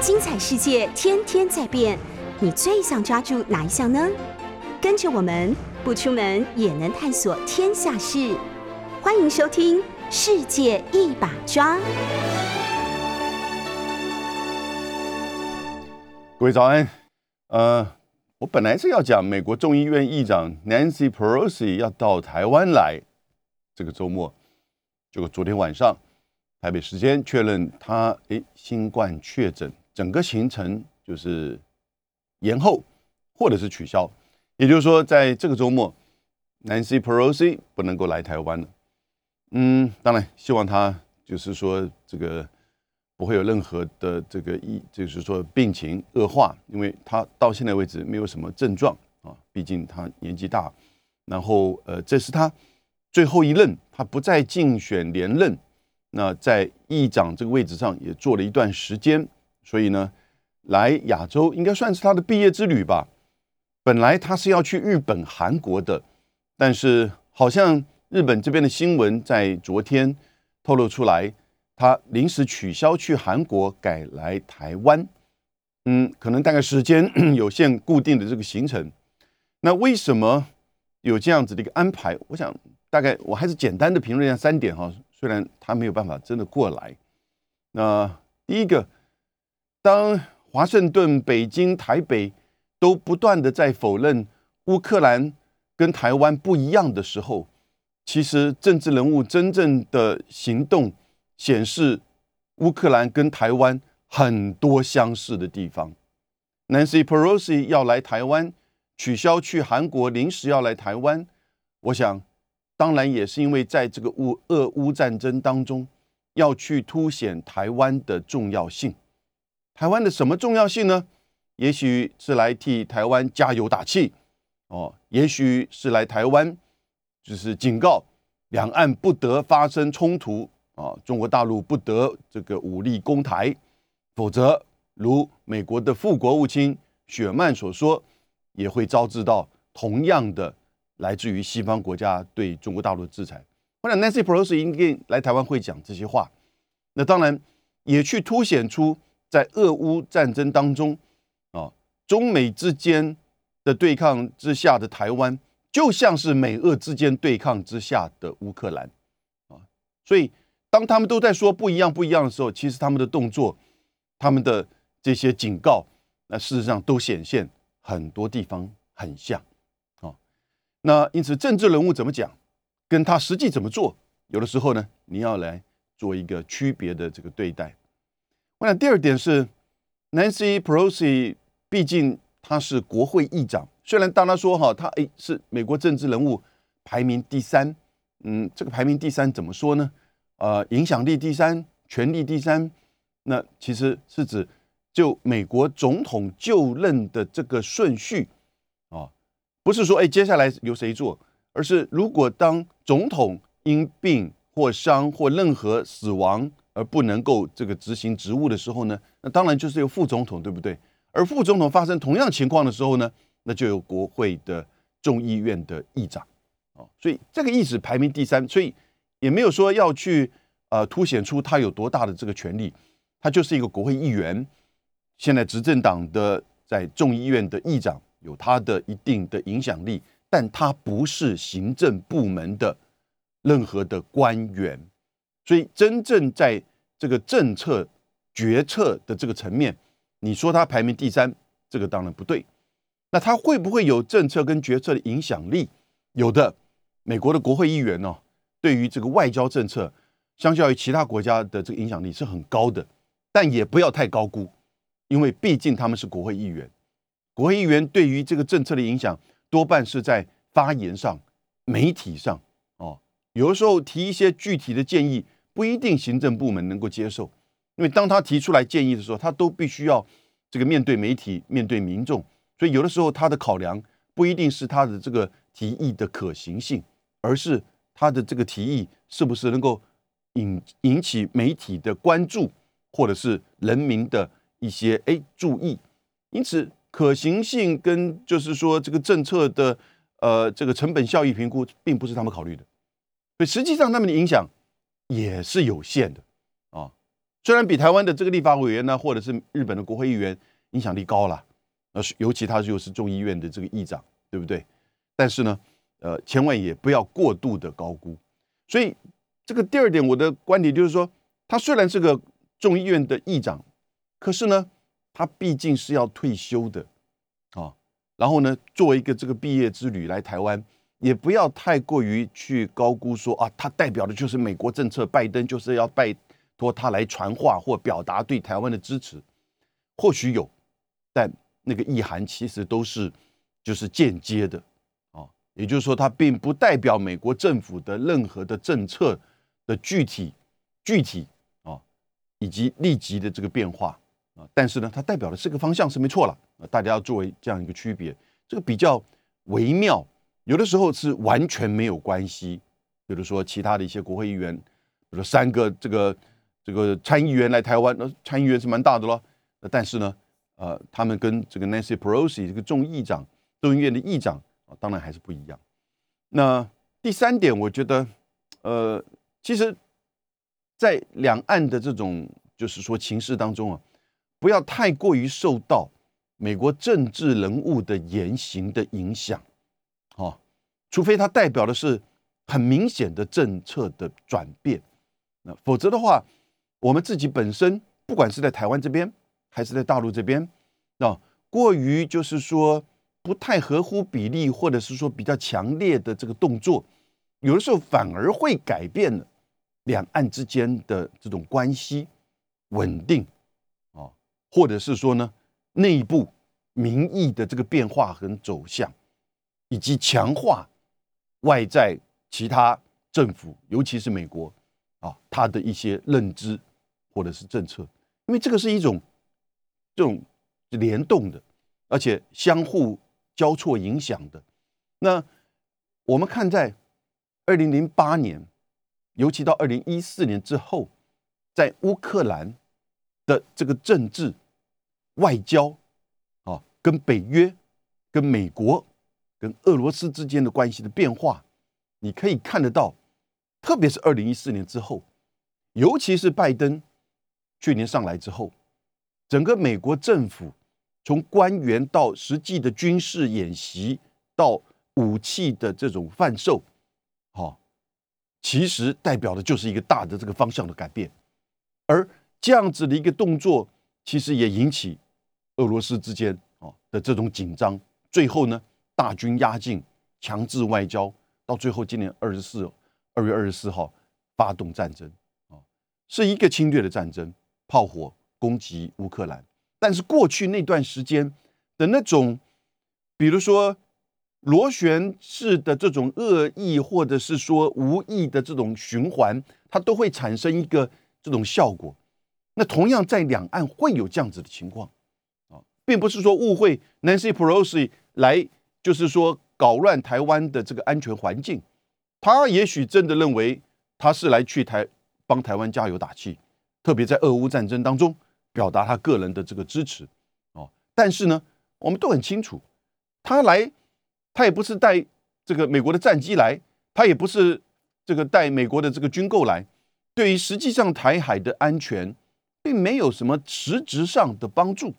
精彩世界天天在变，你最想抓住哪一项呢？跟着我们不出门也能探索天下事，欢迎收听《世界一把抓》。各位早安，呃，我本来是要讲美国众议院议长 Nancy Pelosi 要到台湾来，这个周末，结果昨天晚上台北时间确认他诶新冠确诊。整个行程就是延后或者是取消，也就是说，在这个周末，Nancy Pelosi 不能够来台湾了。嗯，当然希望他就是说这个不会有任何的这个意，就是说病情恶化，因为他到现在为止没有什么症状啊，毕竟他年纪大，然后呃，这是他最后一任，他不再竞选连任，那在议长这个位置上也做了一段时间。所以呢，来亚洲应该算是他的毕业之旅吧。本来他是要去日本、韩国的，但是好像日本这边的新闻在昨天透露出来，他临时取消去韩国，改来台湾。嗯，可能大概时间 有限，固定的这个行程。那为什么有这样子的一个安排？我想大概我还是简单的评论一下三点哈。虽然他没有办法真的过来，那第一个。当华盛顿、北京、台北都不断的在否认乌克兰跟台湾不一样的时候，其实政治人物真正的行动显示乌克兰跟台湾很多相似的地方。Nancy Pelosi 要来台湾，取消去韩国，临时要来台湾，我想当然也是因为在这个乌俄乌战争当中，要去凸显台湾的重要性。台湾的什么重要性呢？也许是来替台湾加油打气，哦，也许是来台湾就是警告两岸不得发生冲突啊，中国大陆不得这个武力攻台，否则如美国的副国务卿雪曼所说，也会招致到同样的来自于西方国家对中国大陆的制裁。我想 Nancy Pelosi 应该来台湾会讲这些话，那当然也去凸显出。在俄乌战争当中，啊，中美之间的对抗之下的台湾，就像是美俄之间对抗之下的乌克兰，啊，所以当他们都在说不一样不一样的时候，其实他们的动作、他们的这些警告，那事实上都显现很多地方很像，啊，那因此政治人物怎么讲，跟他实际怎么做，有的时候呢，你要来做一个区别的这个对待。我想第二点是，Nancy Pelosi，毕竟他是国会议长。虽然当他说哈，他诶是美国政治人物排名第三，嗯，这个排名第三怎么说呢？呃，影响力第三，权力第三，那其实是指就美国总统就任的这个顺序啊，不是说诶接下来由谁做，而是如果当总统因病或伤或任何死亡。而不能够这个执行职务的时候呢，那当然就是由副总统，对不对？而副总统发生同样情况的时候呢，那就有国会的众议院的议长，哦，所以这个意思排名第三，所以也没有说要去呃凸显出他有多大的这个权利，他就是一个国会议员，现在执政党的在众议院的议长有他的一定的影响力，但他不是行政部门的任何的官员。所以，真正在这个政策决策的这个层面，你说他排名第三，这个当然不对。那他会不会有政策跟决策的影响力？有的，美国的国会议员呢，对于这个外交政策，相较于其他国家的这个影响力是很高的，但也不要太高估，因为毕竟他们是国会议员。国会议员对于这个政策的影响，多半是在发言上、媒体上哦，有的时候提一些具体的建议。不一定行政部门能够接受，因为当他提出来建议的时候，他都必须要这个面对媒体、面对民众，所以有的时候他的考量不一定是他的这个提议的可行性，而是他的这个提议是不是能够引引起媒体的关注，或者是人民的一些哎注意。因此，可行性跟就是说这个政策的呃这个成本效益评估，并不是他们考虑的，所以实际上他们的影响。也是有限的啊，虽然比台湾的这个立法委员呢，或者是日本的国会议员影响力高了，呃，尤其他又是众议院的这个议长，对不对？但是呢，呃，千万也不要过度的高估。所以这个第二点，我的观点就是说，他虽然是个众议院的议长，可是呢，他毕竟是要退休的啊。然后呢，作为一个这个毕业之旅来台湾，也不要太过于去高估说啊，他代表的就是美国政策，拜登就是要拜。托他来传话或表达对台湾的支持，或许有，但那个意涵其实都是就是间接的啊，也就是说，它并不代表美国政府的任何的政策的具体具体啊，以及立即的这个变化啊。但是呢，它代表的是个方向是没错了啊。大家要作为这样一个区别，这个比较微妙，有的时候是完全没有关系。比如说其他的一些国会议员，比如说三个这个。这个参议员来台湾，那参议员是蛮大的咯。但是呢，呃，他们跟这个 Nancy Pelosi 这个众议长、众议院的议长啊，当然还是不一样。那第三点，我觉得，呃，其实，在两岸的这种就是说情势当中啊，不要太过于受到美国政治人物的言行的影响，哦，除非它代表的是很明显的政策的转变，那否则的话。我们自己本身，不管是在台湾这边，还是在大陆这边，啊，过于就是说不太合乎比例，或者是说比较强烈的这个动作，有的时候反而会改变了两岸之间的这种关系稳定，啊，或者是说呢，内部民意的这个变化和走向，以及强化外在其他政府，尤其是美国啊，他的一些认知。或者是政策，因为这个是一种这种联动的，而且相互交错影响的。那我们看在二零零八年，尤其到二零一四年之后，在乌克兰的这个政治外交啊，跟北约、跟美国、跟俄罗斯之间的关系的变化，你可以看得到，特别是二零一四年之后，尤其是拜登。去年上来之后，整个美国政府从官员到实际的军事演习到武器的这种贩售，好，其实代表的就是一个大的这个方向的改变。而这样子的一个动作，其实也引起俄罗斯之间啊的这种紧张。最后呢，大军压境，强制外交，到最后今年二十四二月二十四号发动战争啊，是一个侵略的战争。炮火攻击乌克兰，但是过去那段时间的那种，比如说螺旋式的这种恶意，或者是说无意的这种循环，它都会产生一个这种效果。那同样在两岸会有这样子的情况啊，并不是说误会 Nancy Pelosi 来就是说搞乱台湾的这个安全环境，他也许真的认为他是来去台帮台湾加油打气。特别在俄乌战争当中，表达他个人的这个支持，哦，但是呢，我们都很清楚，他来，他也不是带这个美国的战机来，他也不是这个带美国的这个军购来，对于实际上台海的安全，并没有什么实质上的帮助。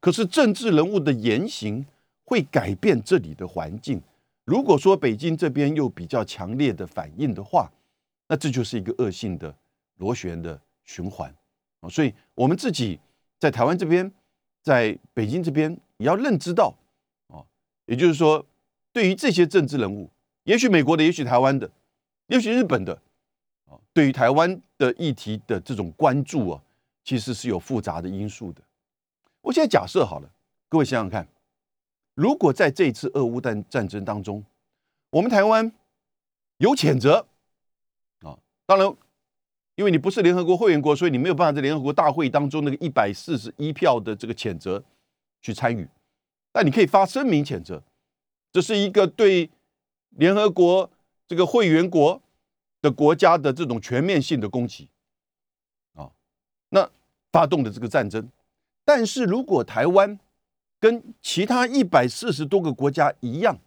可是政治人物的言行会改变这里的环境。如果说北京这边又比较强烈的反应的话，那这就是一个恶性的螺旋的。循环啊，所以我们自己在台湾这边，在北京这边也要认知到啊，也就是说，对于这些政治人物，也许美国的，也许台湾的，也许日本的啊，对于台湾的议题的这种关注啊，其实是有复杂的因素的。我现在假设好了，各位想想看，如果在这次俄乌战战争当中，我们台湾有谴责啊，当然。因为你不是联合国会员国，所以你没有办法在联合国大会当中那个一百四十一票的这个谴责去参与，但你可以发声明谴责，这是一个对联合国这个会员国的国家的这种全面性的攻击啊，那发动的这个战争。但是如果台湾跟其他一百四十多个国家一样，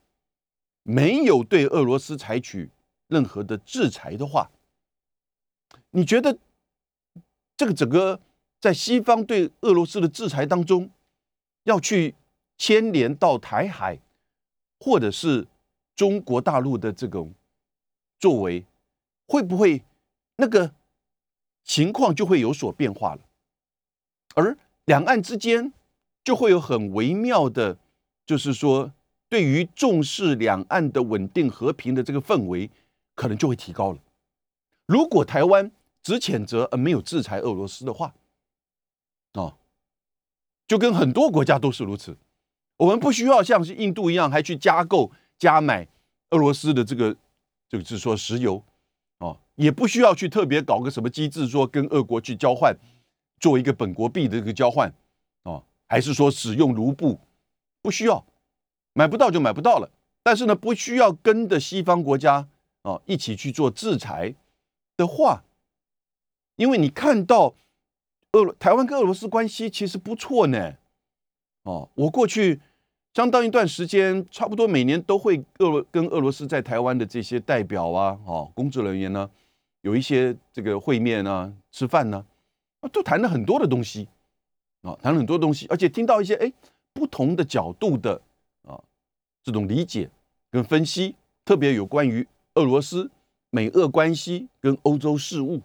没有对俄罗斯采取任何的制裁的话，你觉得这个整个在西方对俄罗斯的制裁当中，要去牵连到台海，或者是中国大陆的这种作为，会不会那个情况就会有所变化了？而两岸之间就会有很微妙的，就是说，对于重视两岸的稳定和平的这个氛围，可能就会提高了。如果台湾只谴责而没有制裁俄罗斯的话，啊，就跟很多国家都是如此，我们不需要像是印度一样还去加购加买俄罗斯的这个，就是说石油，啊，也不需要去特别搞个什么机制，说跟俄国去交换，做一个本国币的一个交换，还是说使用卢布，不需要，买不到就买不到了。但是呢，不需要跟的西方国家啊一起去做制裁的话。因为你看到俄台湾跟俄罗斯关系其实不错呢，哦，我过去相当一段时间，差不多每年都会俄罗跟俄罗斯在台湾的这些代表啊，哦，工作人员呢，有一些这个会面啊，吃饭呢，啊，都谈了很多的东西，啊，谈了很多东西，而且听到一些哎不同的角度的啊这种理解跟分析，特别有关于俄罗斯美俄关系跟欧洲事务。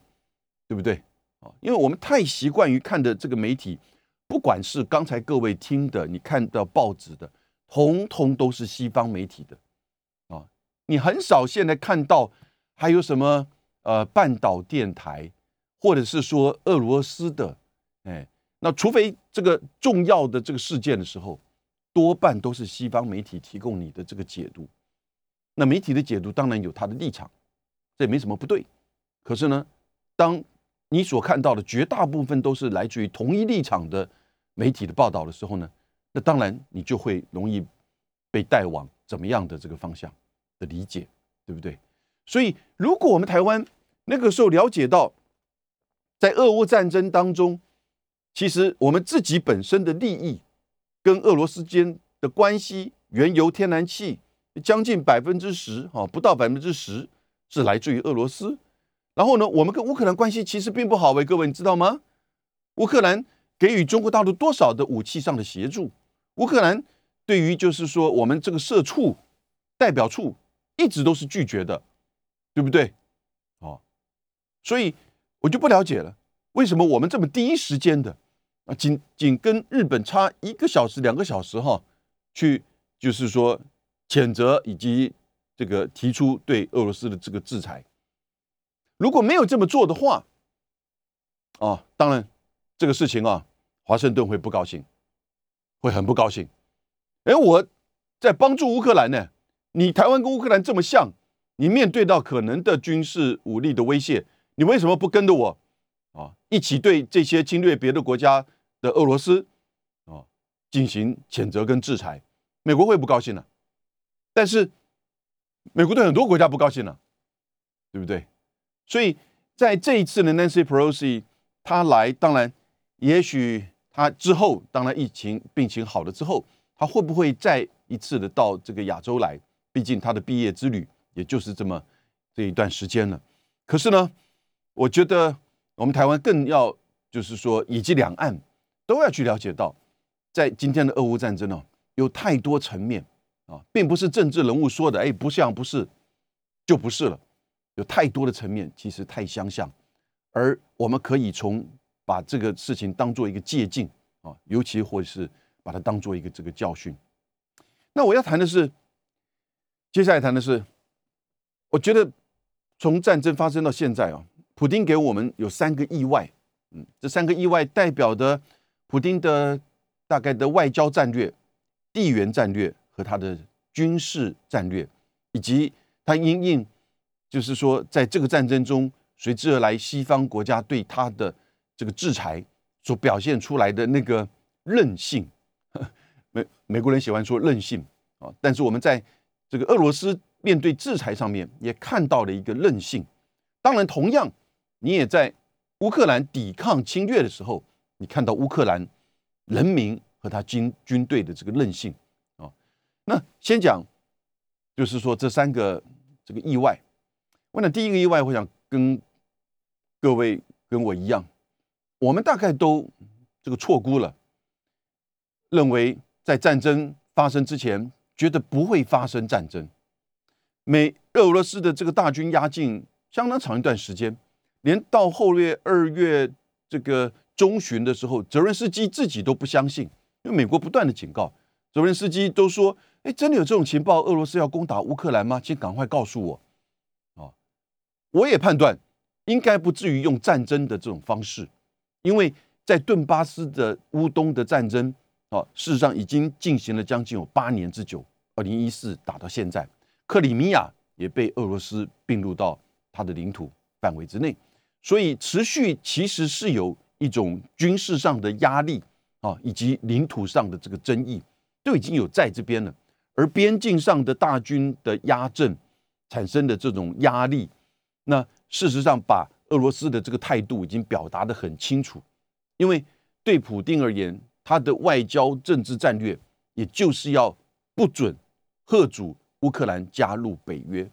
对不对啊？因为我们太习惯于看的这个媒体，不管是刚才各位听的，你看到报纸的，通通都是西方媒体的啊。你很少现在看到还有什么呃半岛电台，或者是说俄罗斯的，哎，那除非这个重要的这个事件的时候，多半都是西方媒体提供你的这个解读。那媒体的解读当然有它的立场，这也没什么不对。可是呢，当你所看到的绝大部分都是来自于同一立场的媒体的报道的时候呢，那当然你就会容易被带往怎么样的这个方向的理解，对不对？所以，如果我们台湾那个时候了解到，在俄乌战争当中，其实我们自己本身的利益跟俄罗斯间的关系，原油、天然气将近百分之十，哈，不到百分之十是来自于俄罗斯。然后呢，我们跟乌克兰关系其实并不好，喂，各位你知道吗？乌克兰给予中国大陆多少的武器上的协助？乌克兰对于就是说我们这个社畜代表处一直都是拒绝的，对不对？哦，所以我就不了解了，为什么我们这么第一时间的啊，仅仅跟日本差一个小时、两个小时哈，去就是说谴责以及这个提出对俄罗斯的这个制裁。如果没有这么做的话，啊，当然这个事情啊，华盛顿会不高兴，会很不高兴。哎，我在帮助乌克兰呢，你台湾跟乌克兰这么像，你面对到可能的军事武力的威胁，你为什么不跟着我啊，一起对这些侵略别的国家的俄罗斯哦进行谴责跟制裁？美国会不高兴呢？但是美国对很多国家不高兴了，对不对？所以在这一次的 Nancy Pelosi 他来，当然，也许他之后，当然疫情病情好了之后，他会不会再一次的到这个亚洲来？毕竟他的毕业之旅也就是这么这一段时间了。可是呢，我觉得我们台湾更要就是说，以及两岸都要去了解到，在今天的俄乌战争呢，有太多层面啊，并不是政治人物说的，哎，不像不是，就不是了。有太多的层面，其实太相像，而我们可以从把这个事情当做一个借鉴啊，尤其或者是把它当做一个这个教训。那我要谈的是，接下来谈的是，我觉得从战争发生到现在啊，普京给我们有三个意外，嗯，这三个意外代表的普京的大概的外交战略、地缘战略和他的军事战略，以及他因应。就是说，在这个战争中，随之而来，西方国家对他的这个制裁所表现出来的那个韧性，美美国人喜欢说韧性啊。但是我们在这个俄罗斯面对制裁上面，也看到了一个韧性。当然，同样，你也在乌克兰抵抗侵略的时候，你看到乌克兰人民和他军军队的这个韧性啊。那先讲，就是说这三个这个意外。那第一个意外，我想跟各位跟我一样，我们大概都这个错估了，认为在战争发生之前，觉得不会发生战争。美俄罗斯的这个大军压境相当长一段时间，连到后月二月这个中旬的时候，泽连斯基自己都不相信，因为美国不断的警告，泽连斯基都说：“哎，真的有这种情报，俄罗斯要攻打乌克兰吗？请赶快告诉我。”啊，我也判断应该不至于用战争的这种方式，因为在顿巴斯的乌东的战争啊，事实上已经进行了将近有八年之久，二零一四打到现在。克里米亚也被俄罗斯并入到它的领土范围之内，所以持续其实是有一种军事上的压力啊，以及领土上的这个争议都已经有在这边了。而边境上的大军的压阵产生的这种压力，那事实上把俄罗斯的这个态度已经表达的很清楚，因为对普京而言，他的外交政治战略也就是要不准贺主。乌克兰加入北约，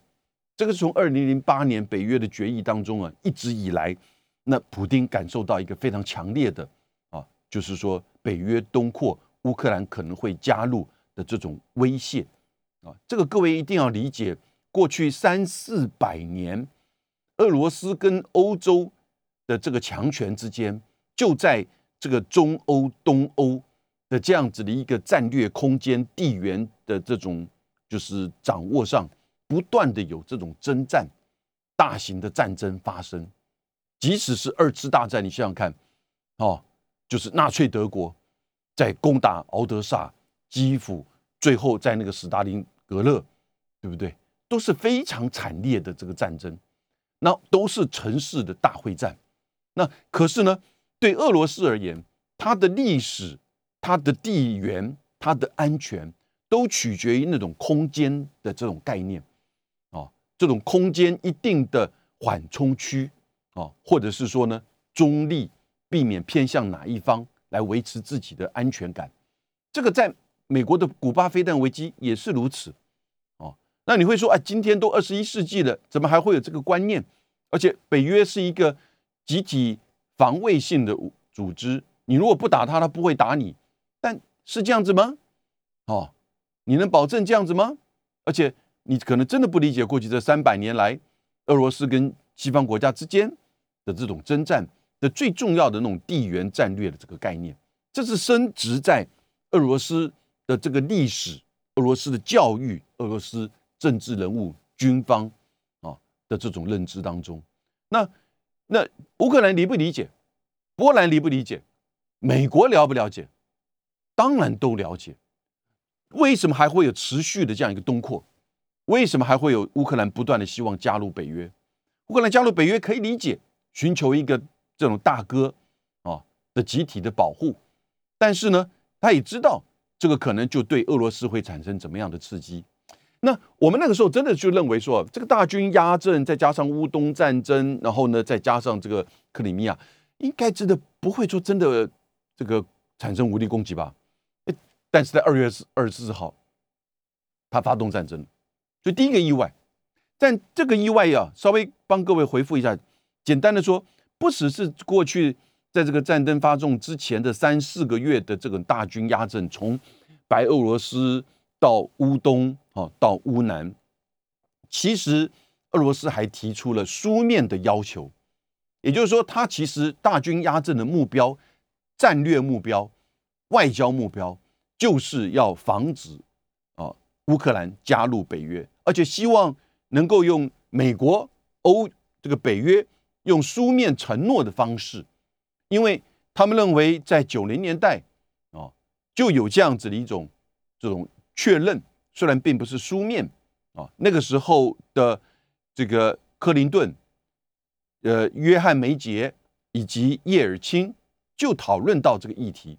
这个是从二零零八年北约的决议当中啊，一直以来，那普京感受到一个非常强烈的啊，就是说北约东扩，乌克兰可能会加入的这种威胁啊。这个各位一定要理解，过去三四百年，俄罗斯跟欧洲的这个强权之间，就在这个中欧、东欧的这样子的一个战略空间、地缘的这种。就是掌握上不断的有这种征战，大型的战争发生，即使是二次大战，你想想看，哦，就是纳粹德国在攻打敖德萨、基辅，最后在那个斯大林格勒，对不对？都是非常惨烈的这个战争，那都是城市的大会战。那可是呢，对俄罗斯而言，它的历史、它的地缘、它的安全。都取决于那种空间的这种概念，啊，这种空间一定的缓冲区，哦，或者是说呢中立，避免偏向哪一方来维持自己的安全感。这个在美国的古巴飞弹危机也是如此，哦，那你会说，啊，今天都二十一世纪了，怎么还会有这个观念？而且北约是一个集体防卫性的组织，你如果不打他，他不会打你，但是这样子吗？哦。你能保证这样子吗？而且你可能真的不理解过去这三百年来俄罗斯跟西方国家之间的这种征战的最重要的那种地缘战略的这个概念，这是深植在俄罗斯的这个历史、俄罗斯的教育、俄罗斯政治人物、军方啊的这种认知当中。那那乌克兰理不理解？波兰理不理解？美国了不了解？当然都了解。为什么还会有持续的这样一个东扩？为什么还会有乌克兰不断的希望加入北约？乌克兰加入北约可以理解，寻求一个这种大哥啊的集体的保护。但是呢，他也知道这个可能就对俄罗斯会产生怎么样的刺激。那我们那个时候真的就认为说，这个大军压阵，再加上乌东战争，然后呢，再加上这个克里米亚，应该真的不会说真的这个产生武力攻击吧？但是在二月二十四号，他发动战争，所以第一个意外。但这个意外呀，稍微帮各位回复一下，简单的说，不只是过去在这个战争发动之前的三四个月的这个大军压阵，从白俄罗斯到乌东啊，到乌南，其实俄罗斯还提出了书面的要求，也就是说，他其实大军压阵的目标、战略目标、外交目标。就是要防止啊乌克兰加入北约，而且希望能够用美国、欧这个北约用书面承诺的方式，因为他们认为在九零年代啊就有这样子的一种这种确认，虽然并不是书面啊，那个时候的这个克林顿、呃约翰梅杰以及叶尔钦就讨论到这个议题。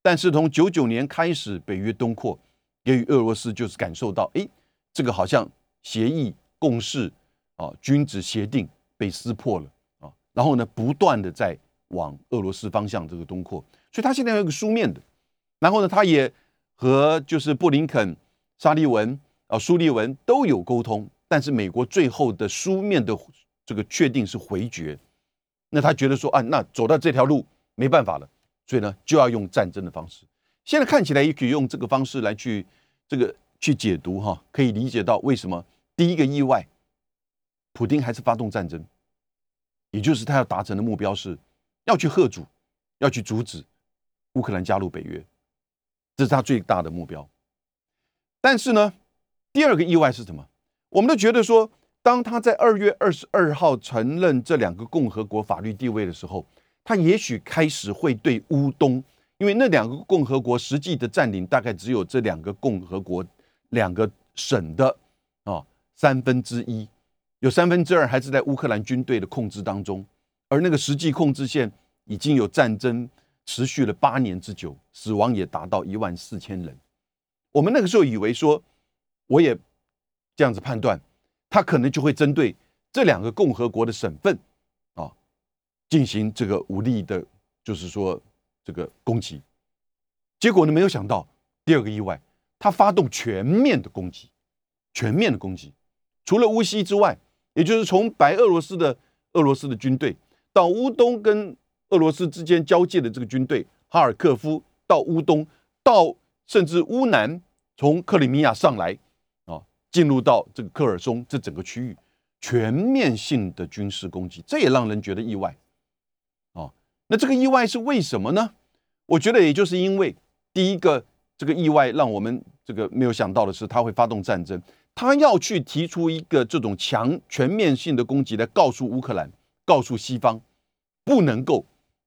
但是从九九年开始，北约东扩，给予俄罗斯就是感受到，哎，这个好像协议共识啊，君子协定被撕破了，然后呢，不断的在往俄罗斯方向这个东扩，所以他现在有一个书面的，然后呢，他也和就是布林肯、沙利文啊、苏利文都有沟通，但是美国最后的书面的这个确定是回绝，那他觉得说啊，那走到这条路没办法了，所以呢就要用战争的方式。现在看起来也可以用这个方式来去这个去解读哈，可以理解到为什么第一个意外，普京还是发动战争，也就是他要达成的目标是要去贺阻，要去阻止乌克兰加入北约，这是他最大的目标。但是呢，第二个意外是什么？我们都觉得说，当他在二月二十二号承认这两个共和国法律地位的时候，他也许开始会对乌东，因为那两个共和国实际的占领大概只有这两个共和国两个省的啊三分之一，有三分之二还是在乌克兰军队的控制当中，而那个实际控制线已经有战争持续了八年之久，死亡也达到一万四千人。我们那个时候以为说，我也这样子判断，他可能就会针对这两个共和国的省份啊，进行这个武力的，就是说这个攻击。结果呢，没有想到第二个意外，他发动全面的攻击，全面的攻击，除了乌西之外，也就是从白俄罗斯的俄罗斯的军队到乌东跟俄罗斯之间交界的这个军队，哈尔科夫到乌东到。甚至乌南从克里米亚上来，啊，进入到这个科尔松这整个区域，全面性的军事攻击，这也让人觉得意外，啊，那这个意外是为什么呢？我觉得也就是因为第一个这个意外让我们这个没有想到的是，他会发动战争，他要去提出一个这种强全面性的攻击来告诉乌克兰，告诉西方，不能够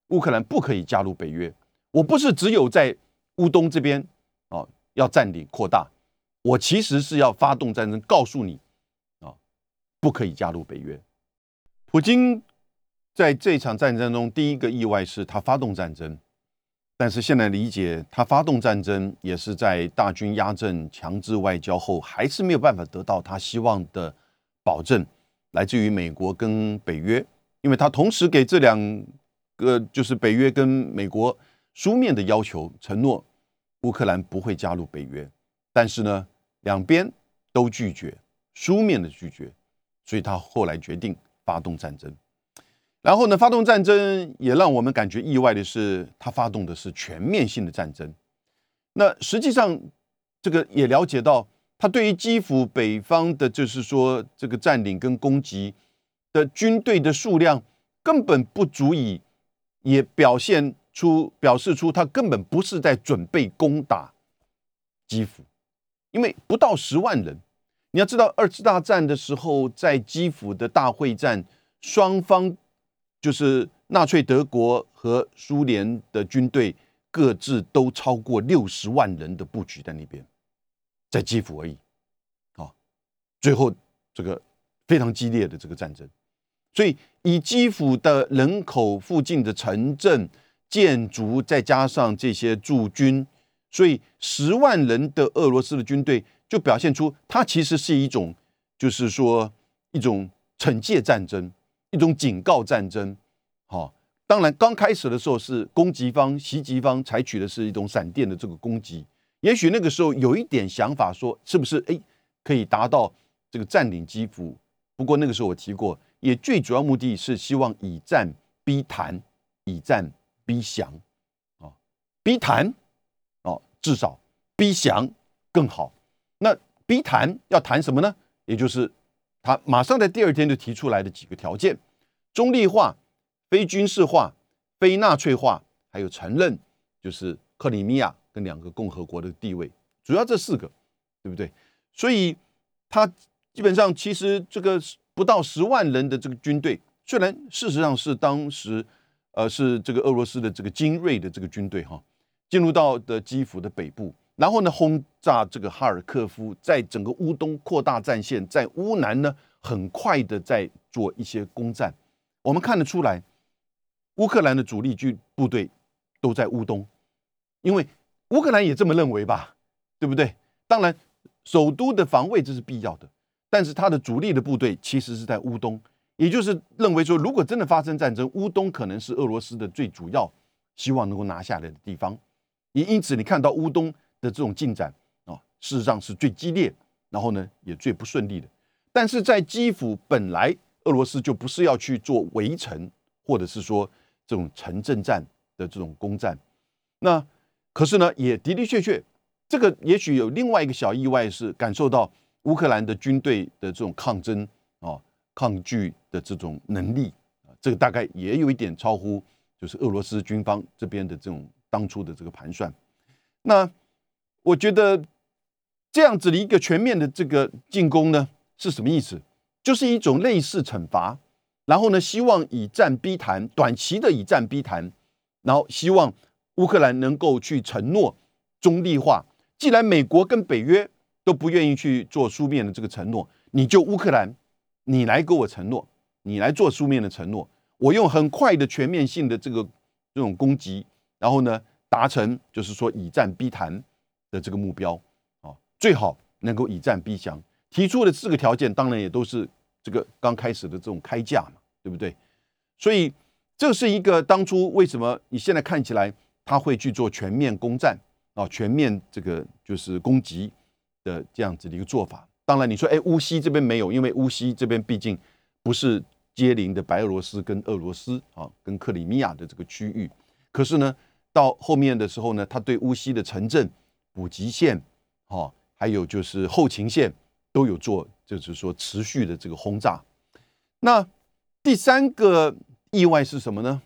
乌克兰不可以加入北约，我不是只有在乌东这边啊。要占领扩大，我其实是要发动战争，告诉你啊，不可以加入北约。普京在这场战争中，第一个意外是他发动战争，但是现在理解，他发动战争也是在大军压阵、强制外交后，还是没有办法得到他希望的保证，来自于美国跟北约，因为他同时给这两个就是北约跟美国书面的要求承诺。乌克兰不会加入北约，但是呢，两边都拒绝，书面的拒绝，所以他后来决定发动战争。然后呢，发动战争也让我们感觉意外的是，他发动的是全面性的战争。那实际上，这个也了解到，他对于基辅北方的，就是说这个占领跟攻击的军队的数量根本不足以，也表现。出表示出他根本不是在准备攻打基辅，因为不到十万人。你要知道，二次大战的时候，在基辅的大会战，双方就是纳粹德国和苏联的军队各自都超过六十万人的布局在那边，在基辅而已。啊，最后这个非常激烈的这个战争，所以以基辅的人口附近的城镇。建筑再加上这些驻军，所以十万人的俄罗斯的军队就表现出它其实是一种，就是说一种惩戒战争，一种警告战争。好，当然刚开始的时候是攻击方、袭击方采取的是一种闪电的这个攻击，也许那个时候有一点想法说是不是哎可以达到这个占领基辅。不过那个时候我提过，也最主要目的是希望以战逼谈，以战。逼降，啊，逼谈，哦，至少逼降更好。那逼谈要谈什么呢？也就是他马上在第二天就提出来的几个条件：中立化、非军事化、非纳粹化，还有承认就是克里米亚跟两个共和国的地位。主要这四个，对不对？所以他基本上其实这个不到十万人的这个军队，虽然事实上是当时。呃，是这个俄罗斯的这个精锐的这个军队哈，进入到的基辅的北部，然后呢轰炸这个哈尔科夫，在整个乌东扩大战线，在乌南呢很快的在做一些攻占。我们看得出来，乌克兰的主力军部队都在乌东，因为乌克兰也这么认为吧，对不对？当然，首都的防卫这是必要的，但是他的主力的部队其实是在乌东。也就是认为说，如果真的发生战争，乌东可能是俄罗斯的最主要希望能够拿下来的地方。也因此，你看到乌东的这种进展啊，事实上是最激烈，然后呢也最不顺利的。但是在基辅，本来俄罗斯就不是要去做围城，或者是说这种城镇战的这种攻占。那可是呢，也的的确确，这个也许有另外一个小意外是感受到乌克兰的军队的这种抗争啊、抗拒的这种能力啊，这个大概也有一点超乎就是俄罗斯军方这边的这种当初的这个盘算。那我觉得这样子的一个全面的这个进攻呢，是什么意思？就是一种类似惩罚，然后呢，希望以战逼谈，短期的以战逼谈，然后希望乌克兰能够去承诺中立化。既然美国跟北约都不愿意去做书面的这个承诺，你就乌克兰，你来给我承诺，你来做书面的承诺，我用很快的全面性的这个这种攻击，然后呢，达成就是说以战逼谈的这个目标啊，最好能够以战逼降。提出的四个条件，当然也都是这个刚开始的这种开价嘛，对不对？所以这是一个当初为什么你现在看起来他会去做全面攻占啊，全面这个就是攻击的这样子的一个做法。当然你说，哎，乌西这边没有，因为乌西这边毕竟不是接邻的白俄罗斯跟俄罗斯啊，跟克里米亚的这个区域。可是呢，到后面的时候呢，他对乌西的城镇、补给线，哦，还有就是后勤线。都有做，就是说持续的这个轰炸。那第三个意外是什么呢？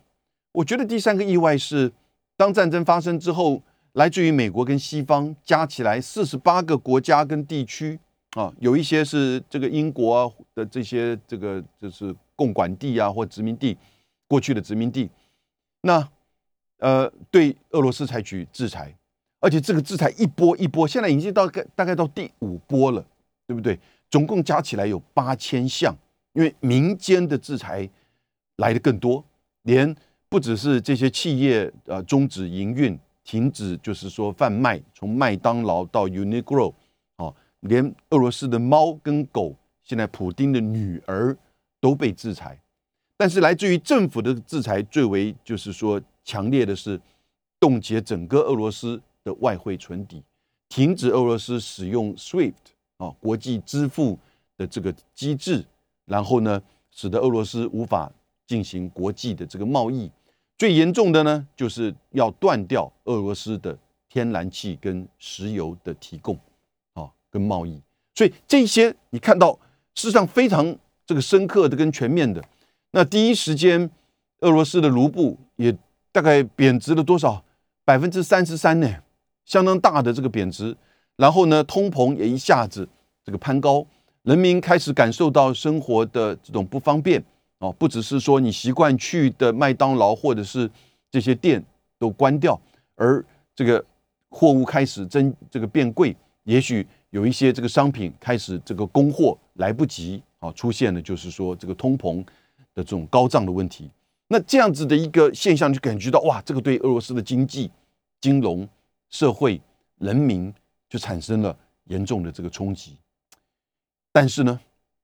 我觉得第三个意外是，当战争发生之后，来自于美国跟西方加起来四十八个国家跟地区啊，有一些是这个英国的这些这个就是共管地啊或殖民地，过去的殖民地，那呃对俄罗斯采取制裁，而且这个制裁一波一波，现在已经到概大概到第五波了。对不对？总共加起来有八千项，因为民间的制裁来的更多，连不只是这些企业呃终止营运、停止就是说贩卖，从麦当劳到 Uniqlo，哦，连俄罗斯的猫跟狗，现在普丁的女儿都被制裁。但是来自于政府的制裁最为就是说强烈的是冻结整个俄罗斯的外汇存底，停止俄罗斯使用 SWIFT。啊，国际支付的这个机制，然后呢，使得俄罗斯无法进行国际的这个贸易。最严重的呢，就是要断掉俄罗斯的天然气跟石油的提供，啊，跟贸易。所以这些你看到，事实上非常这个深刻的跟全面的。那第一时间，俄罗斯的卢布也大概贬值了多少？百分之三十三呢，相当大的这个贬值。然后呢，通膨也一下子这个攀高，人民开始感受到生活的这种不方便哦，不只是说你习惯去的麦当劳或者是这些店都关掉，而这个货物开始增这个变贵，也许有一些这个商品开始这个供货来不及啊，出现了就是说这个通膨的这种高涨的问题。那这样子的一个现象，就感觉到哇，这个对俄罗斯的经济、金融、社会、人民。就产生了严重的这个冲击，但是呢，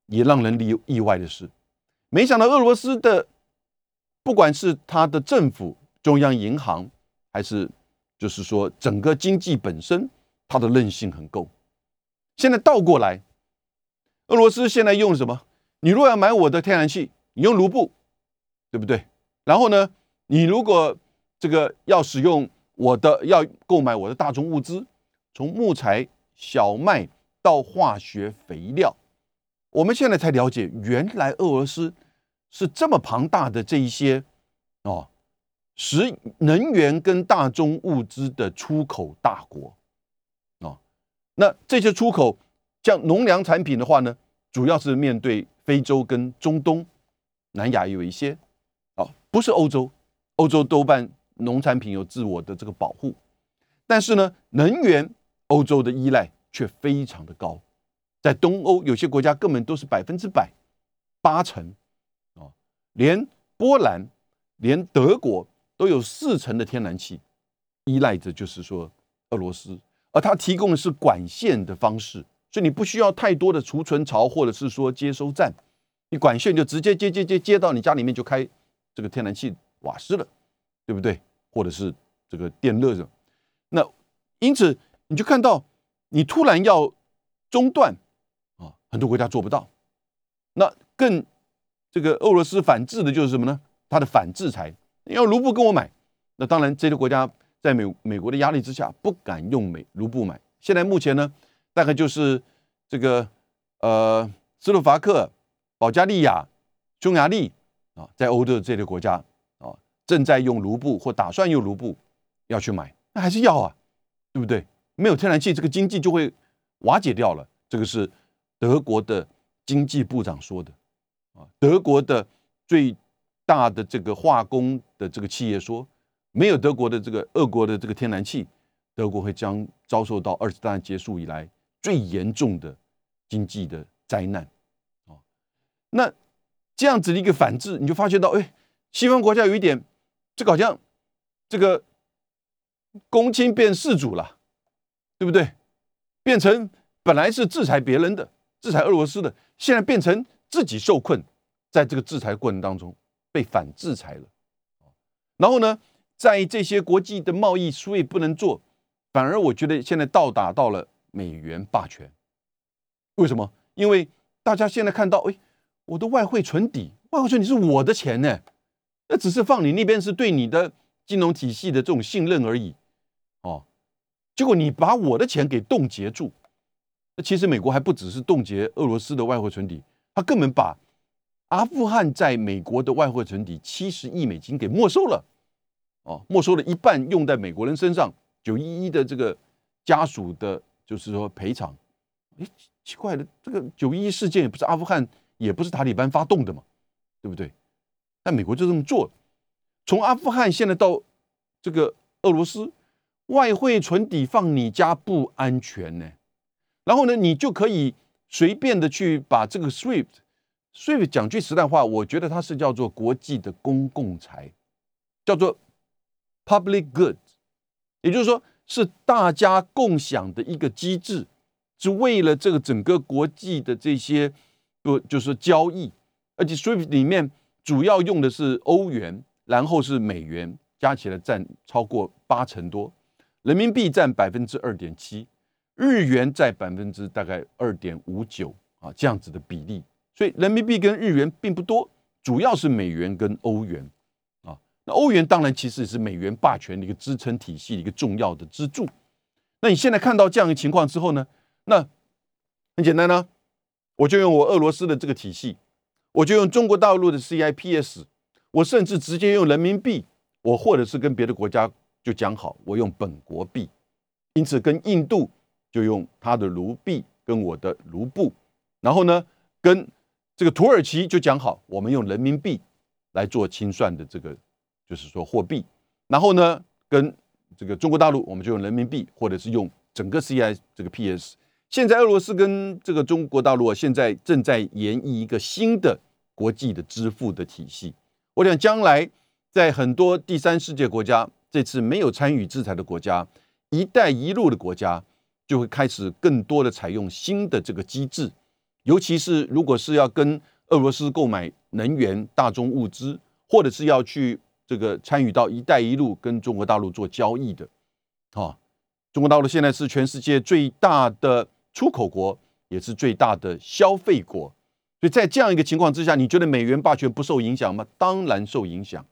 也让人意意外的是，没想到俄罗斯的不管是它的政府、中央银行，还是就是说整个经济本身，它的韧性很够。现在倒过来，俄罗斯现在用什么？你如果要买我的天然气，你用卢布，对不对？然后呢，你如果这个要使用我的，要购买我的大宗物资。从木材、小麦到化学肥料，我们现在才了解，原来俄罗斯是这么庞大的这一些哦，食能源跟大宗物资的出口大国哦。那这些出口像农粮产品的话呢，主要是面对非洲跟中东、南亚有一些哦，不是欧洲，欧洲多半农产品有自我的这个保护，但是呢，能源。欧洲的依赖却非常的高，在东欧有些国家根本都是百分之百、八成啊，连波兰、连德国都有四成的天然气依赖着，就是说俄罗斯，而它提供的是管线的方式，所以你不需要太多的储存槽或者是说接收站，你管线就直接接接接接到你家里面就开这个天然气瓦斯了，对不对？或者是这个电热的，那因此。你就看到，你突然要中断啊，很多国家做不到。那更这个俄罗斯反制的就是什么呢？它的反制裁，要卢布跟我买，那当然，这些国家在美美国的压力之下，不敢用美卢布买。现在目前呢，大概就是这个呃，斯洛伐克、保加利亚、匈牙利啊，在欧洲的这些国家啊，正在用卢布或打算用卢布要去买，那还是要啊，对不对？没有天然气，这个经济就会瓦解掉了。这个是德国的经济部长说的啊，德国的最大的这个化工的这个企业说。没有德国的这个俄国的这个天然气，德国会将遭受到二次大战结束以来最严重的经济的灾难啊！那这样子的一个反制，你就发觉到，哎，西方国家有一点，这个好像这个公卿变世主了，对不对？变成本来是制裁别人的，制裁俄罗斯的，现在变成自己受困，在这个制裁过程当中被反制裁了，然后呢？在这些国际的贸易，所以不能做，反而我觉得现在到达到了美元霸权。为什么？因为大家现在看到，哎，我的外汇存底，外汇存底是我的钱呢，那只是放你那边是对你的金融体系的这种信任而已，哦，结果你把我的钱给冻结住，那其实美国还不只是冻结俄罗斯的外汇存底，他根本把阿富汗在美国的外汇存底七十亿美金给没收了。哦，没收了一半用在美国人身上，九一一的这个家属的，就是说赔偿。哎，奇怪的，这个九一一事件也不是阿富汗，也不是塔利班发动的嘛，对不对？但美国就这么做，从阿富汗现在到这个俄罗斯，外汇存底放你家不安全呢。然后呢，你就可以随便的去把这个 SWIFT，SWIFT 讲句实在话，我觉得它是叫做国际的公共财，叫做。Public goods，也就是说是大家共享的一个机制，是为了这个整个国际的这些不就是交易，而且 SWIFT 里面主要用的是欧元，然后是美元，加起来占超过八成多，人民币占百分之二点七，日元在百分之大概二点五九啊这样子的比例，所以人民币跟日元并不多，主要是美元跟欧元啊。那欧元当然其实也是美元霸权的一个支撑体系的一个重要的支柱。那你现在看到这样的情况之后呢？那很简单呢，我就用我俄罗斯的这个体系，我就用中国大陆的 CIPS，我甚至直接用人民币，我或者是跟别的国家就讲好，我用本国币。因此跟印度就用他的卢币跟我的卢布，然后呢跟这个土耳其就讲好，我们用人民币来做清算的这个。就是说货币，然后呢，跟这个中国大陆，我们就用人民币，或者是用整个 CI 这个 PS。现在俄罗斯跟这个中国大陆啊，现在正在研议一个新的国际的支付的体系。我想将来在很多第三世界国家，这次没有参与制裁的国家，一带一路的国家，就会开始更多的采用新的这个机制。尤其是如果是要跟俄罗斯购买能源、大宗物资，或者是要去。这个参与到“一带一路”跟中国大陆做交易的，啊，中国大陆现在是全世界最大的出口国，也是最大的消费国。所以在这样一个情况之下，你觉得美元霸权不受影响吗？当然受影响，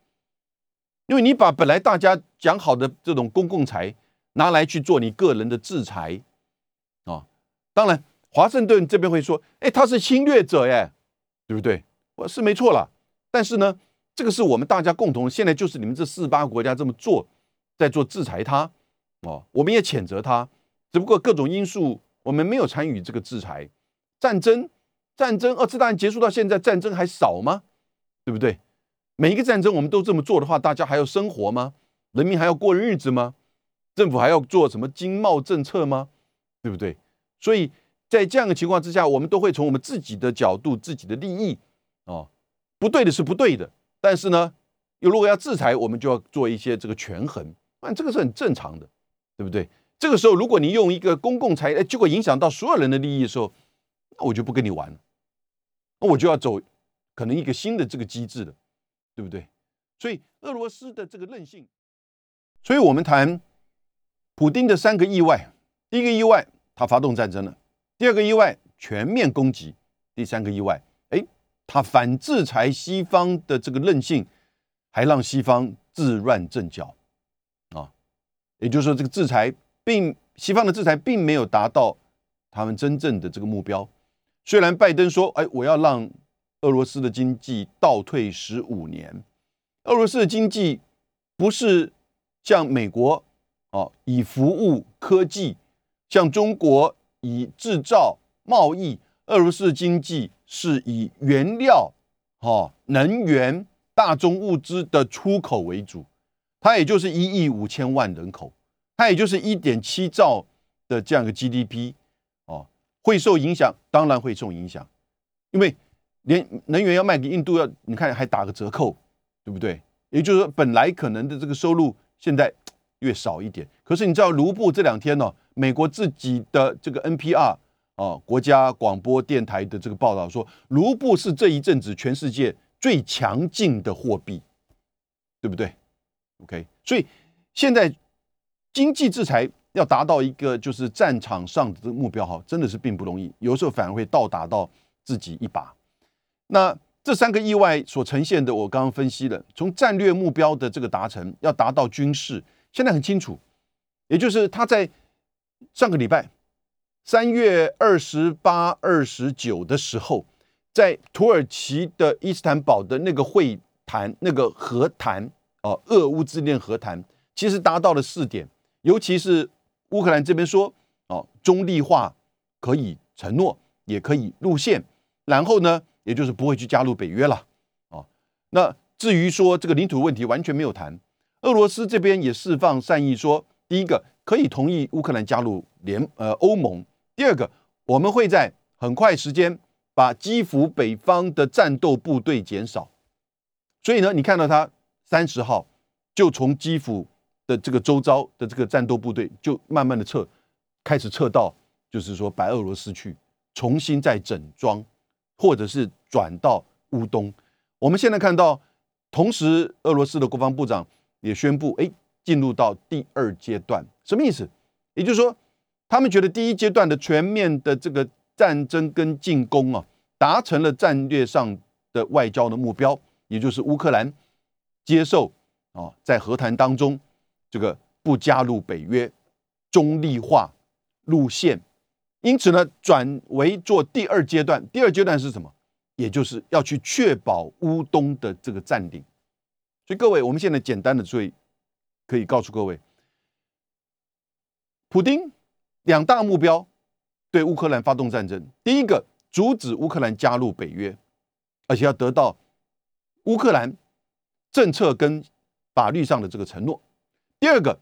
因为你把本来大家讲好的这种公共财拿来去做你个人的制裁，啊，当然华盛顿这边会说：“哎，他是侵略者，耶，对不对？”我是没错了，但是呢？这个是我们大家共同，现在就是你们这四八国家这么做，在做制裁他，哦，我们也谴责他，只不过各种因素，我们没有参与这个制裁。战争，战争，二次大战结束到现在，战争还少吗？对不对？每一个战争我们都这么做的话，大家还要生活吗？人民还要过日子吗？政府还要做什么经贸政策吗？对不对？所以在这样的情况之下，我们都会从我们自己的角度、自己的利益，哦，不对的是不对的。但是呢，又如果要制裁，我们就要做一些这个权衡，那这个是很正常的，对不对？这个时候，如果你用一个公共财，哎，结果影响到所有人的利益的时候，那我就不跟你玩了，那我就要走可能一个新的这个机制了，对不对？所以俄罗斯的这个韧性，所以我们谈普京的三个意外：第一个意外，他发动战争了；第二个意外，全面攻击；第三个意外。哎他反制裁西方的这个韧性，还让西方自乱阵脚。啊，也就是说，这个制裁并西方的制裁并没有达到他们真正的这个目标。虽然拜登说：“哎，我要让俄罗斯的经济倒退十五年。”俄罗斯的经济不是像美国哦，以服务科技，像中国以制造贸易。俄罗斯的经济是以原料、哈能源、大宗物资的出口为主，它也就是一亿五千万人口，它也就是一点七兆的这样一个 GDP 哦，会受影响，当然会受影响，因为连能源要卖给印度要，你看还打个折扣，对不对？也就是说，本来可能的这个收入现在 越少一点，可是你知道卢布这两天呢，美国自己的这个 NPR。哦，国家广播电台的这个报道说，卢布是这一阵子全世界最强劲的货币，对不对？OK，所以现在经济制裁要达到一个就是战场上的目标，哈，真的是并不容易，有时候反而会倒打到自己一把。那这三个意外所呈现的，我刚刚分析了，从战略目标的这个达成，要达到军事，现在很清楚，也就是他在上个礼拜。三月二十八、二十九的时候，在土耳其的伊斯坦堡的那个会谈、那个和谈哦，俄乌之间和谈，其实达到了四点，尤其是乌克兰这边说哦，中立化可以承诺，也可以路线，然后呢，也就是不会去加入北约了哦。那至于说这个领土问题完全没有谈，俄罗斯这边也释放善意说，第一个可以同意乌克兰加入联呃欧盟。第二个，我们会在很快时间把基辅北方的战斗部队减少，所以呢，你看到他三十号就从基辅的这个周遭的这个战斗部队就慢慢的撤，开始撤到就是说白俄罗斯去，重新再整装，或者是转到乌东。我们现在看到，同时俄罗斯的国防部长也宣布，哎，进入到第二阶段，什么意思？也就是说。他们觉得第一阶段的全面的这个战争跟进攻啊，达成了战略上的外交的目标，也就是乌克兰接受啊，在和谈当中这个不加入北约中立化路线，因此呢，转为做第二阶段。第二阶段是什么？也就是要去确保乌东的这个占领。所以各位，我们现在简单的注意，可以告诉各位，普丁。两大目标对乌克兰发动战争：第一个，阻止乌克兰加入北约，而且要得到乌克兰政策跟法律上的这个承诺；第二个，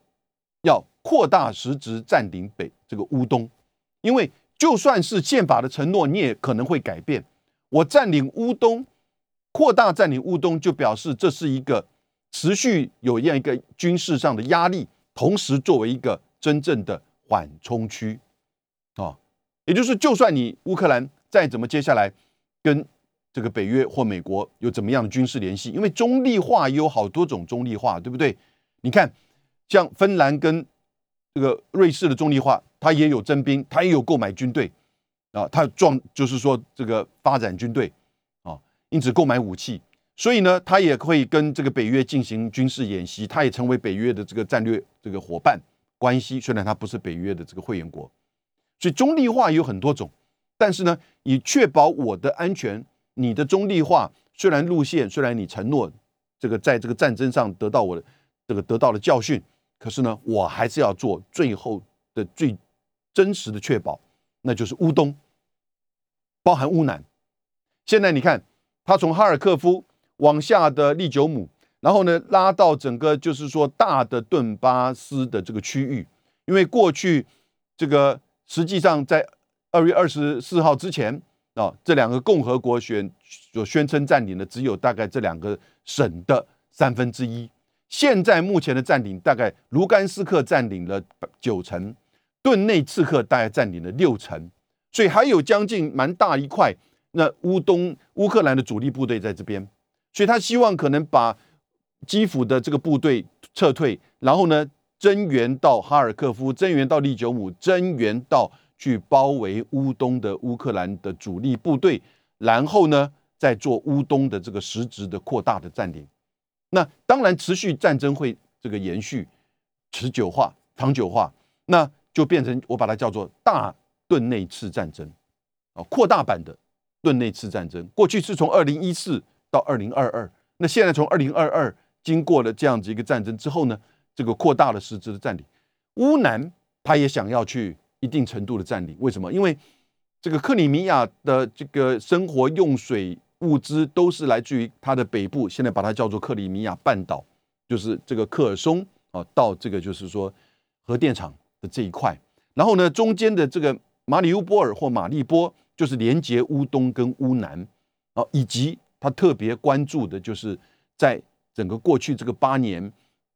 要扩大实质占领北这个乌东，因为就算是宪法的承诺，你也可能会改变。我占领乌东，扩大占领乌东，就表示这是一个持续有这样一个军事上的压力，同时作为一个真正的。缓冲区，啊，也就是，就算你乌克兰再怎么接下来跟这个北约或美国有怎么样的军事联系，因为中立化也有好多种中立化，对不对？你看，像芬兰跟这个瑞士的中立化，它也有征兵，它也有购买军队啊，它壮就是说这个发展军队啊，因此购买武器，所以呢，它也会跟这个北约进行军事演习，它也成为北约的这个战略这个伙伴。关系虽然它不是北约的这个会员国，所以中立化有很多种，但是呢，以确保我的安全，你的中立化虽然路线虽然你承诺这个在这个战争上得到我的这个得到了教训，可是呢，我还是要做最后的最真实的确保，那就是乌东，包含乌南。现在你看，他从哈尔科夫往下的利久姆。然后呢，拉到整个就是说大的顿巴斯的这个区域，因为过去这个实际上在二月二十四号之前啊，这两个共和国宣所宣称占领的只有大概这两个省的三分之一。现在目前的占领大概卢甘斯克占领了九成，顿内刺克大概占领了六成，所以还有将近蛮大一块。那乌东乌克兰的主力部队在这边，所以他希望可能把。基辅的这个部队撤退，然后呢，增援到哈尔科夫，增援到利久姆，增援到去包围乌东的乌克兰的主力部队，然后呢，再做乌东的这个实质的扩大的占领。那当然，持续战争会这个延续，持久化、长久化，那就变成我把它叫做大顿内次战争啊，扩大版的顿内次战争。过去是从二零一四到二零二二，那现在从二零二二经过了这样子一个战争之后呢，这个扩大了实质的占领。乌南他也想要去一定程度的占领，为什么？因为这个克里米亚的这个生活用水物资都是来自于它的北部，现在把它叫做克里米亚半岛，就是这个科尔松啊，到这个就是说核电厂的这一块。然后呢，中间的这个马里乌波尔或马利波，就是连接乌东跟乌南啊，以及他特别关注的就是在整个过去这个八年，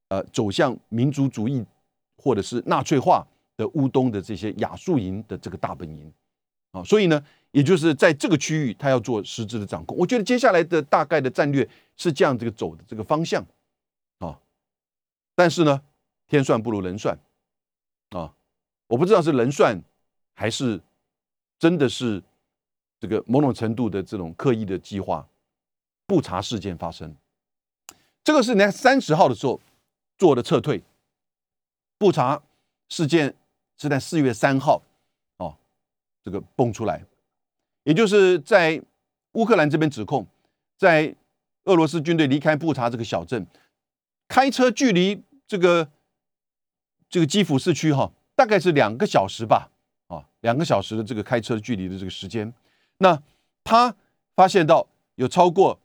呃，走向民族主义或者是纳粹化的乌东的这些亚速营的这个大本营。啊，所以呢，也就是在这个区域，他要做实质的掌控。我觉得接下来的大概的战略是这样这个走的这个方向，啊，但是呢，天算不如人算，啊，我不知道是人算还是真的是这个某种程度的这种刻意的计划。不查事件发生，这个是在三十号的时候做的撤退，不查事件是在四月三号。这个蹦出来，也就是在乌克兰这边指控，在俄罗斯军队离开布查这个小镇，开车距离这个这个基辅市区哈，大概是两个小时吧，啊，两个小时的这个开车距离的这个时间，那他发现到有超过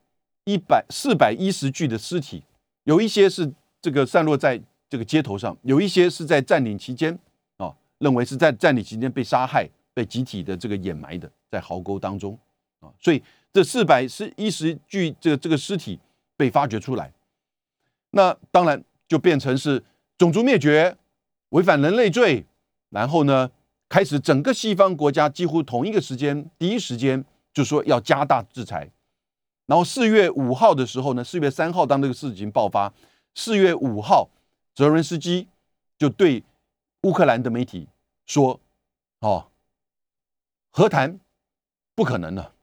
一百四百一十具的尸体，有一些是这个散落在这个街头上，有一些是在占领期间啊，认为是在占领期间被杀害。被集体的这个掩埋的在壕沟当中啊，所以这四百十一十具这个这个尸体被发掘出来，那当然就变成是种族灭绝、违反人类罪，然后呢，开始整个西方国家几乎同一个时间第一时间就说要加大制裁，然后四月五号的时候呢，四月三号当这个事情爆发，四月五号泽伦斯基就对乌克兰的媒体说，哦。和谈不可能的。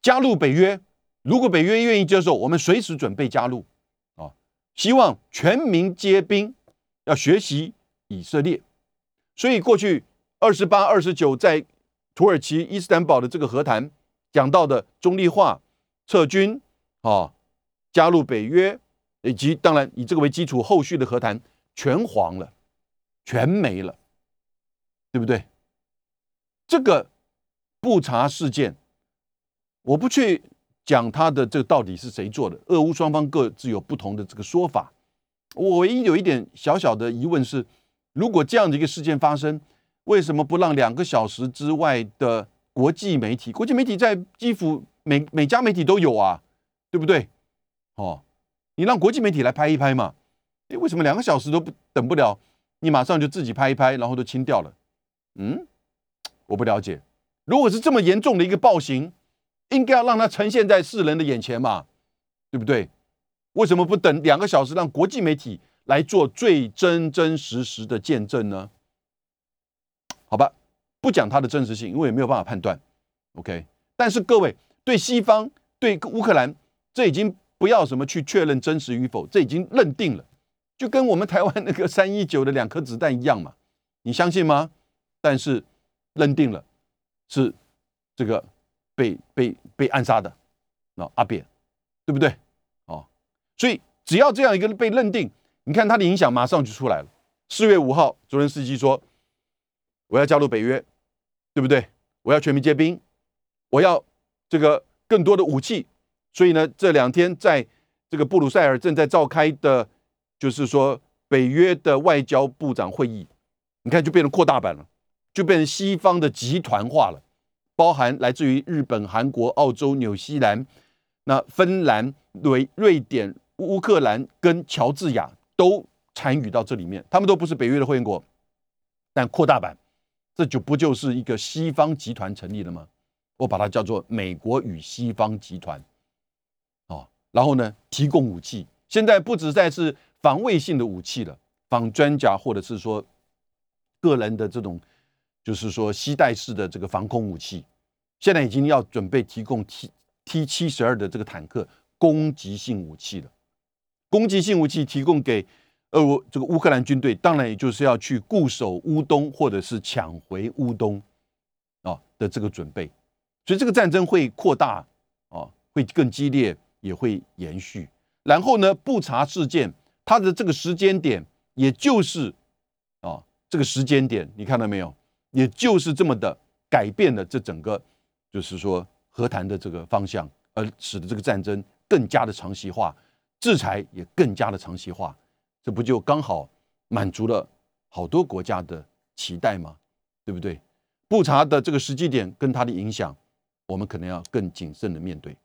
加入北约，如果北约愿意接受，我们随时准备加入。啊，希望全民皆兵，要学习以色列。所以过去二十八、二十九在土耳其伊斯坦堡的这个和谈讲到的中立化、撤军啊、加入北约，以及当然以这个为基础，后续的和谈全黄了，全没了，对不对？这个布查事件，我不去讲他的这个到底是谁做的，俄乌双方各自有不同的这个说法。我唯一有一点小小的疑问是，如果这样的一个事件发生，为什么不让两个小时之外的国际媒体？国际媒体在基辅每每家媒体都有啊，对不对？哦，你让国际媒体来拍一拍嘛？诶，为什么两个小时都不等不了？你马上就自己拍一拍，然后都清掉了？嗯？我不了解，如果是这么严重的一个暴行，应该要让它呈现在世人的眼前嘛，对不对？为什么不等两个小时，让国际媒体来做最真真实实的见证呢？好吧，不讲它的真实性，因为也没有办法判断。OK，但是各位对西方对乌克兰，这已经不要什么去确认真实与否，这已经认定了，就跟我们台湾那个三一九的两颗子弹一样嘛，你相信吗？但是。认定了是这个被被被暗杀的那阿扁，对不对？哦，所以只要这样一个被认定，你看他的影响马上就出来了。四月五号，泽连斯基说：“我要加入北约，对不对？我要全民皆兵，我要这个更多的武器。”所以呢，这两天在这个布鲁塞尔正在召开的，就是说北约的外交部长会议，你看就变成扩大版了。就变成西方的集团化了，包含来自于日本、韩国、澳洲、纽西兰、那芬兰、瑞瑞典、乌克兰跟乔治亚都参与到这里面，他们都不是北约的会员国，但扩大版，这就不就是一个西方集团成立了吗？我把它叫做美国与西方集团，哦，然后呢，提供武器，现在不只在是防卫性的武器了，防专家或者是说个人的这种。就是说，携带式的这个防空武器，现在已经要准备提供 T T 七十二的这个坦克攻击性武器了。攻击性武器提供给俄乌这个乌克兰军队当然也就是要去固守乌东或者是抢回乌东啊的这个准备，所以这个战争会扩大啊，会更激烈，也会延续。然后呢，布查事件它的这个时间点，也就是啊这个时间点，你看到没有？也就是这么的改变了这整个，就是说和谈的这个方向，而使得这个战争更加的长期化，制裁也更加的长期化。这不就刚好满足了好多国家的期待吗？对不对？布查的这个时机点跟它的影响，我们可能要更谨慎的面对。